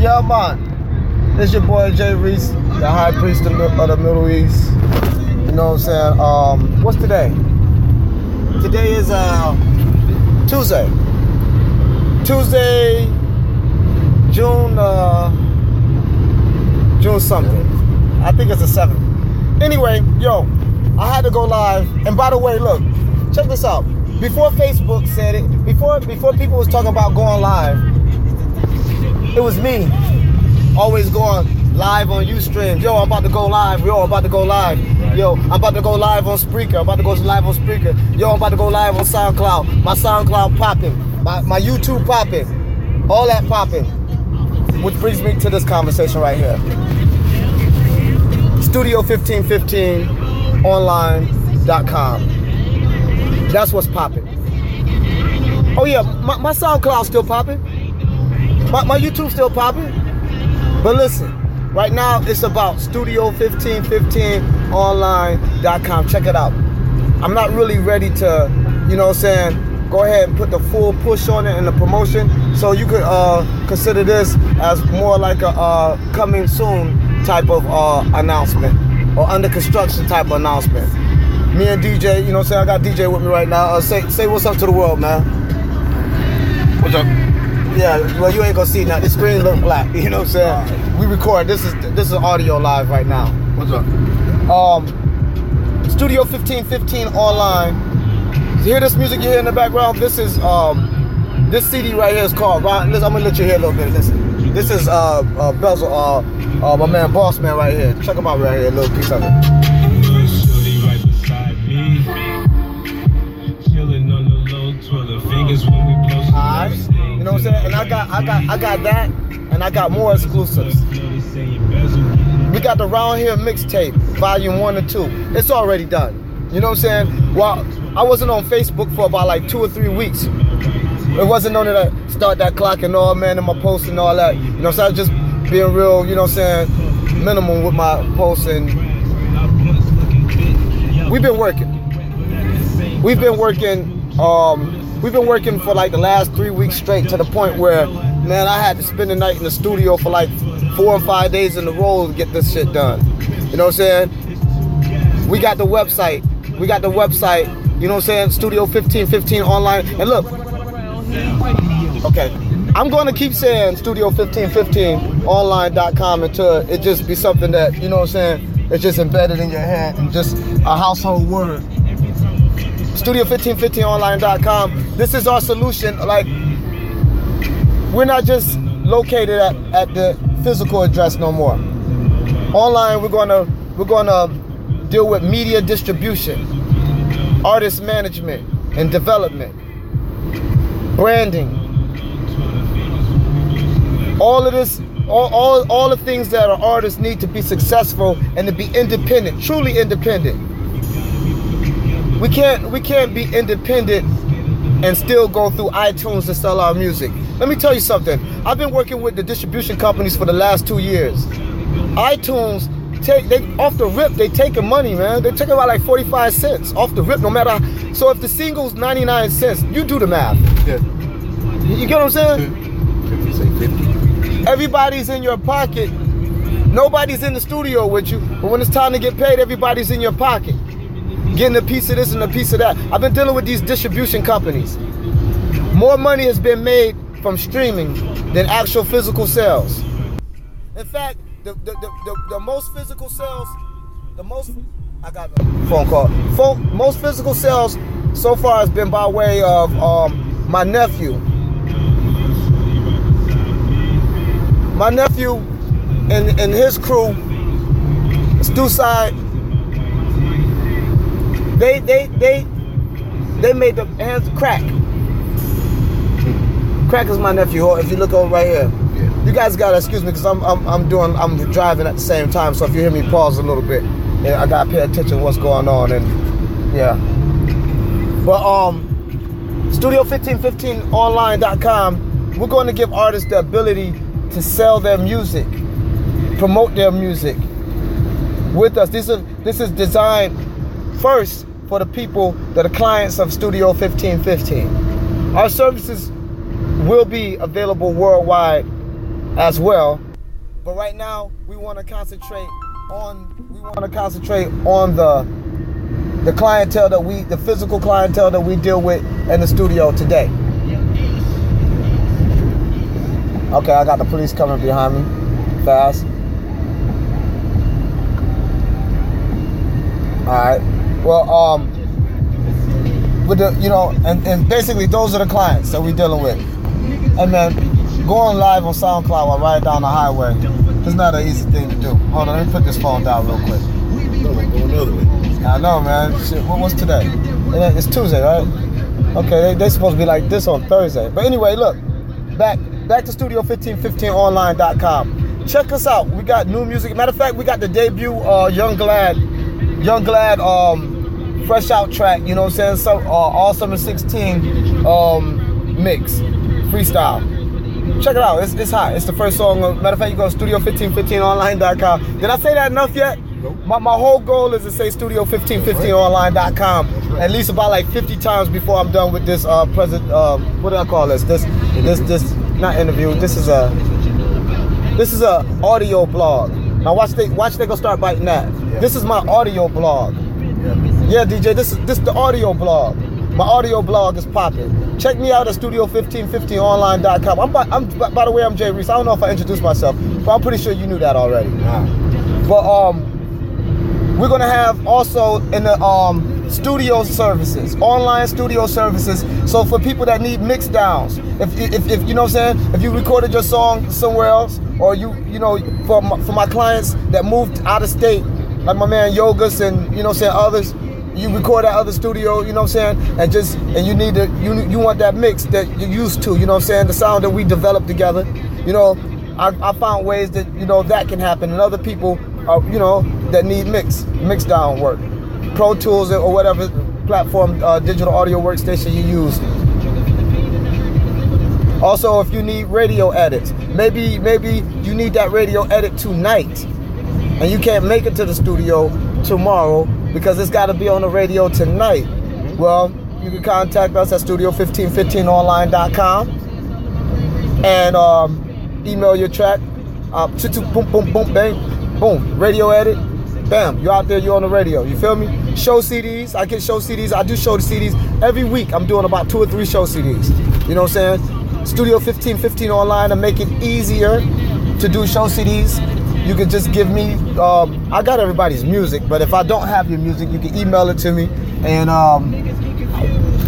Yeah, man. It's your boy Jay Reese, the High Priest of, the Middle East. You know what I'm saying? Um, what's today? Today is uh Tuesday. Tuesday, June uh June something. I think it's the seventh. Anyway, yo, I had to go live. And by the way, look, check this out. Before Facebook said it, before before people was talking about going live, it was me always going live on Ustream. Yo, I'm about to go live. Yo, I'm about to go live. Yo, I'm about to go live on Spreaker. I'm about to go live on Spreaker. Yo, I'm about to go live on SoundCloud. My SoundCloud popping. My, my YouTube popping. All that popping. Which brings me to this conversation right here. Studio 1515 online.com. That's what's popping. Oh yeah, my, my SoundCloud still popping. My, my YouTube still popping. But listen, right now it's about Studio1515online.com. Check it out. I'm not really ready to, you know what I'm saying, go ahead and put the full push on it and the promotion. So you could uh, consider this as more like a uh, coming soon type of uh, announcement or under construction type of announcement. Me and DJ, you know what I'm saying? I got DJ with me right now. Uh, say, say what's up to the world, man. What's up? Yeah, well, you ain't gonna see now. The screen look black. You know what I'm saying? We record. This is this is audio live right now. What's up? Um, Studio 1515 online. You hear this music you hear in the background? This is um, this CD right here is called. Ron, listen, I'm gonna let you hear a little bit. Listen, this is uh, uh Bezel, uh, uh, my man Boss Man right here. Check him out right here, a little piece of it. Shorty right you know what I'm saying? And I got, I got, I got that, and I got more exclusives. We got the Round Here mixtape, volume one and two. It's already done. You know what I'm saying? Well, I wasn't on Facebook for about like two or three weeks. It wasn't on that start that clock and all, man, and my posts and all that. You know, so I was just being real, you know what I'm saying, minimum with my posts and we've been working. We've been working, um, we've been working for like the last three weeks straight to the point where, man, I had to spend the night in the studio for like four or five days in a row to get this shit done. You know what I'm saying? We got the website. We got the website. You know what I'm saying? Studio 1515 online. And look, okay, I'm going to keep saying Studio 1515 online.com until it just be something that, you know what I'm saying? It's just embedded in your head and just a household word. Studio1515online.com. This is our solution. Like, we're not just located at, at the physical address no more. Online, we're gonna we're gonna deal with media distribution, artist management and development, branding. All of this, all, all, all the things that our artists need to be successful and to be independent, truly independent. We can't we can't be independent and still go through iTunes to sell our music. Let me tell you something. I've been working with the distribution companies for the last two years. iTunes take they off the rip they taking money, man. They take about like 45 cents off the rip, no matter. So if the single's 99 cents, you do the math. Yeah. You get what I'm saying? 50, say 50. Everybody's in your pocket. Nobody's in the studio with you, but when it's time to get paid, everybody's in your pocket. Getting a piece of this and a piece of that. I've been dealing with these distribution companies. More money has been made from streaming than actual physical sales. In fact, the, the, the, the, the most physical sales, the most, I got a phone call. Phone, most physical sales so far has been by way of um, my nephew. My nephew and, and his crew, Stu Side, they they they they made the hands crack. Crack is my nephew. If you look over right here, Yeah. you guys gotta excuse me because I'm, I'm I'm doing I'm driving at the same time. So if you hear me pause a little bit, yeah, I gotta pay attention to what's going on and yeah. But um, Studio1515online.com, we're going to give artists the ability to sell their music, promote their music with us. This is this is designed first for the people that are clients of Studio 1515. Our services will be available worldwide as well. But right now, we want to concentrate on we want to concentrate on the the clientele that we the physical clientele that we deal with in the studio today. Okay, I got the police coming behind me fast. All right. Well, um, with the you know, and, and basically those are the clients that we're dealing with. And then going live on SoundCloud while riding down the highway is not an easy thing to do. Hold on, let me put this phone down real quick. I know, man. Shit, what, what's today? It's Tuesday, right? Okay, they, they supposed to be like this on Thursday. But anyway, look, back back to Studio1515online.com. Check us out. We got new music. Matter of fact, we got the debut uh, Young Glad, Young Glad um, fresh out track. You know what I'm saying? So uh, all summer 16 um, mix freestyle. Check it out. It's, it's hot. It's the first song. Matter of fact, you go to studio1515online.com. Did I say that enough yet? Nope. My, my whole goal is to say studio1515online.com at least about like 50 times before I'm done with this uh present uh, what do I call this? This this this not interview. This is a this is a audio blog. Now watch they watch they go start biting that. Yeah. This is my audio blog. Yeah. DJ, this is this the audio blog. My audio blog is popping. Check me out at studio1515online.com. I'm by, I'm by the way, I'm Jay Reese. I don't know if I introduced myself, but I'm pretty sure you knew that already. Nah. But um, we're gonna have also in the um studio services, online studio services. So for people that need mix downs, if, if, if you know what I'm saying, if you recorded your song somewhere else, or you you know for my, for my clients that moved out of state, like my man Yogas and you know what I'm saying others. You record at other studio, you know what I'm saying, and just and you need to you you want that mix that you're used to, you know what I'm saying, the sound that we developed together, you know. I, I found ways that you know that can happen, and other people, are, you know, that need mix mix down work, Pro Tools or whatever platform uh, digital audio workstation you use. Also, if you need radio edits, maybe maybe you need that radio edit tonight, and you can't make it to the studio tomorrow because it's got to be on the radio tonight. Well, you can contact us at studio1515online.com and um, email your track. Uh, boom, boom, boom, bang, boom, radio edit, bam, you're out there, you're on the radio. You feel me? Show CDs, I get show CDs. I do show the CDs every week. I'm doing about two or three show CDs. You know what I'm saying? Studio 1515 online to make it easier to do show CDs. You can just give me. Um, I got everybody's music, but if I don't have your music, you can email it to me and. Um,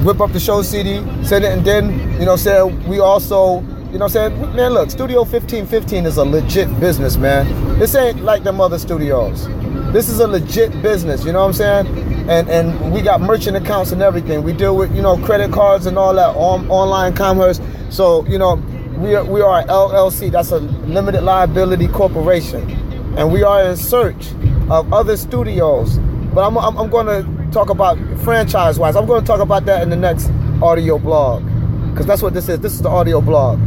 whip up the show CD, send it, and then, you know, say we also, you know, saying, man, look, Studio 1515 is a legit business, man. This ain't like them other studios. This is a legit business, you know what I'm saying? And and we got merchant accounts and everything. We deal with, you know, credit cards and all that on, online commerce. So, you know, we are, we are a LLC. That's a limited liability corporation, and we are in search of other studios. But I'm, I'm, I'm going to talk about franchise wise. I'm going to talk about that in the next audio blog because that's what this is. This is the audio blog.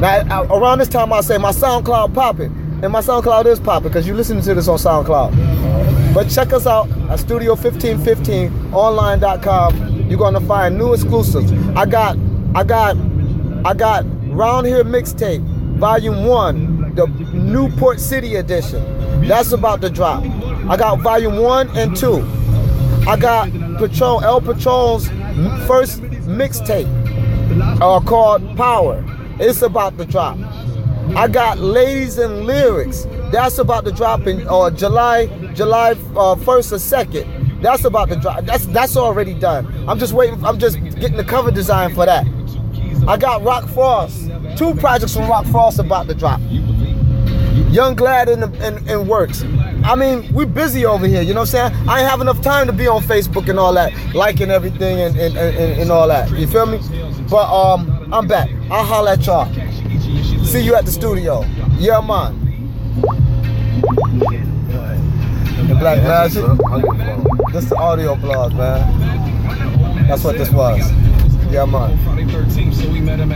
Now, around this time, I'll say my SoundCloud popping. And my SoundCloud is popping because you're listening to this on SoundCloud. But check us out at studio1515online.com. You're gonna find new exclusives. I got, I got, I got Round Here Mixtape, Volume 1, the Newport City edition. That's about to drop. I got Volume 1 and 2. I got Patron, El Patron's first mixtape uh, called Power. It's about to drop. I got Ladies and Lyrics. That's about to drop in uh, July, July uh, first or second. That's about to drop. That's that's already done. I'm just waiting. I'm just getting the cover design for that. I got Rock Frost. Two projects from Rock Frost about to drop. Young Glad in, the, in, in works. I mean, we busy over here, you know what I'm saying? I ain't have enough time to be on Facebook and all that, liking everything and, and, and, and all that. You feel me? But um, I'm back. I'll holler at y'all. See you at the studio. Yeah, man. The Black Magic. This the audio blog, man. That's what this was. Yeah, man.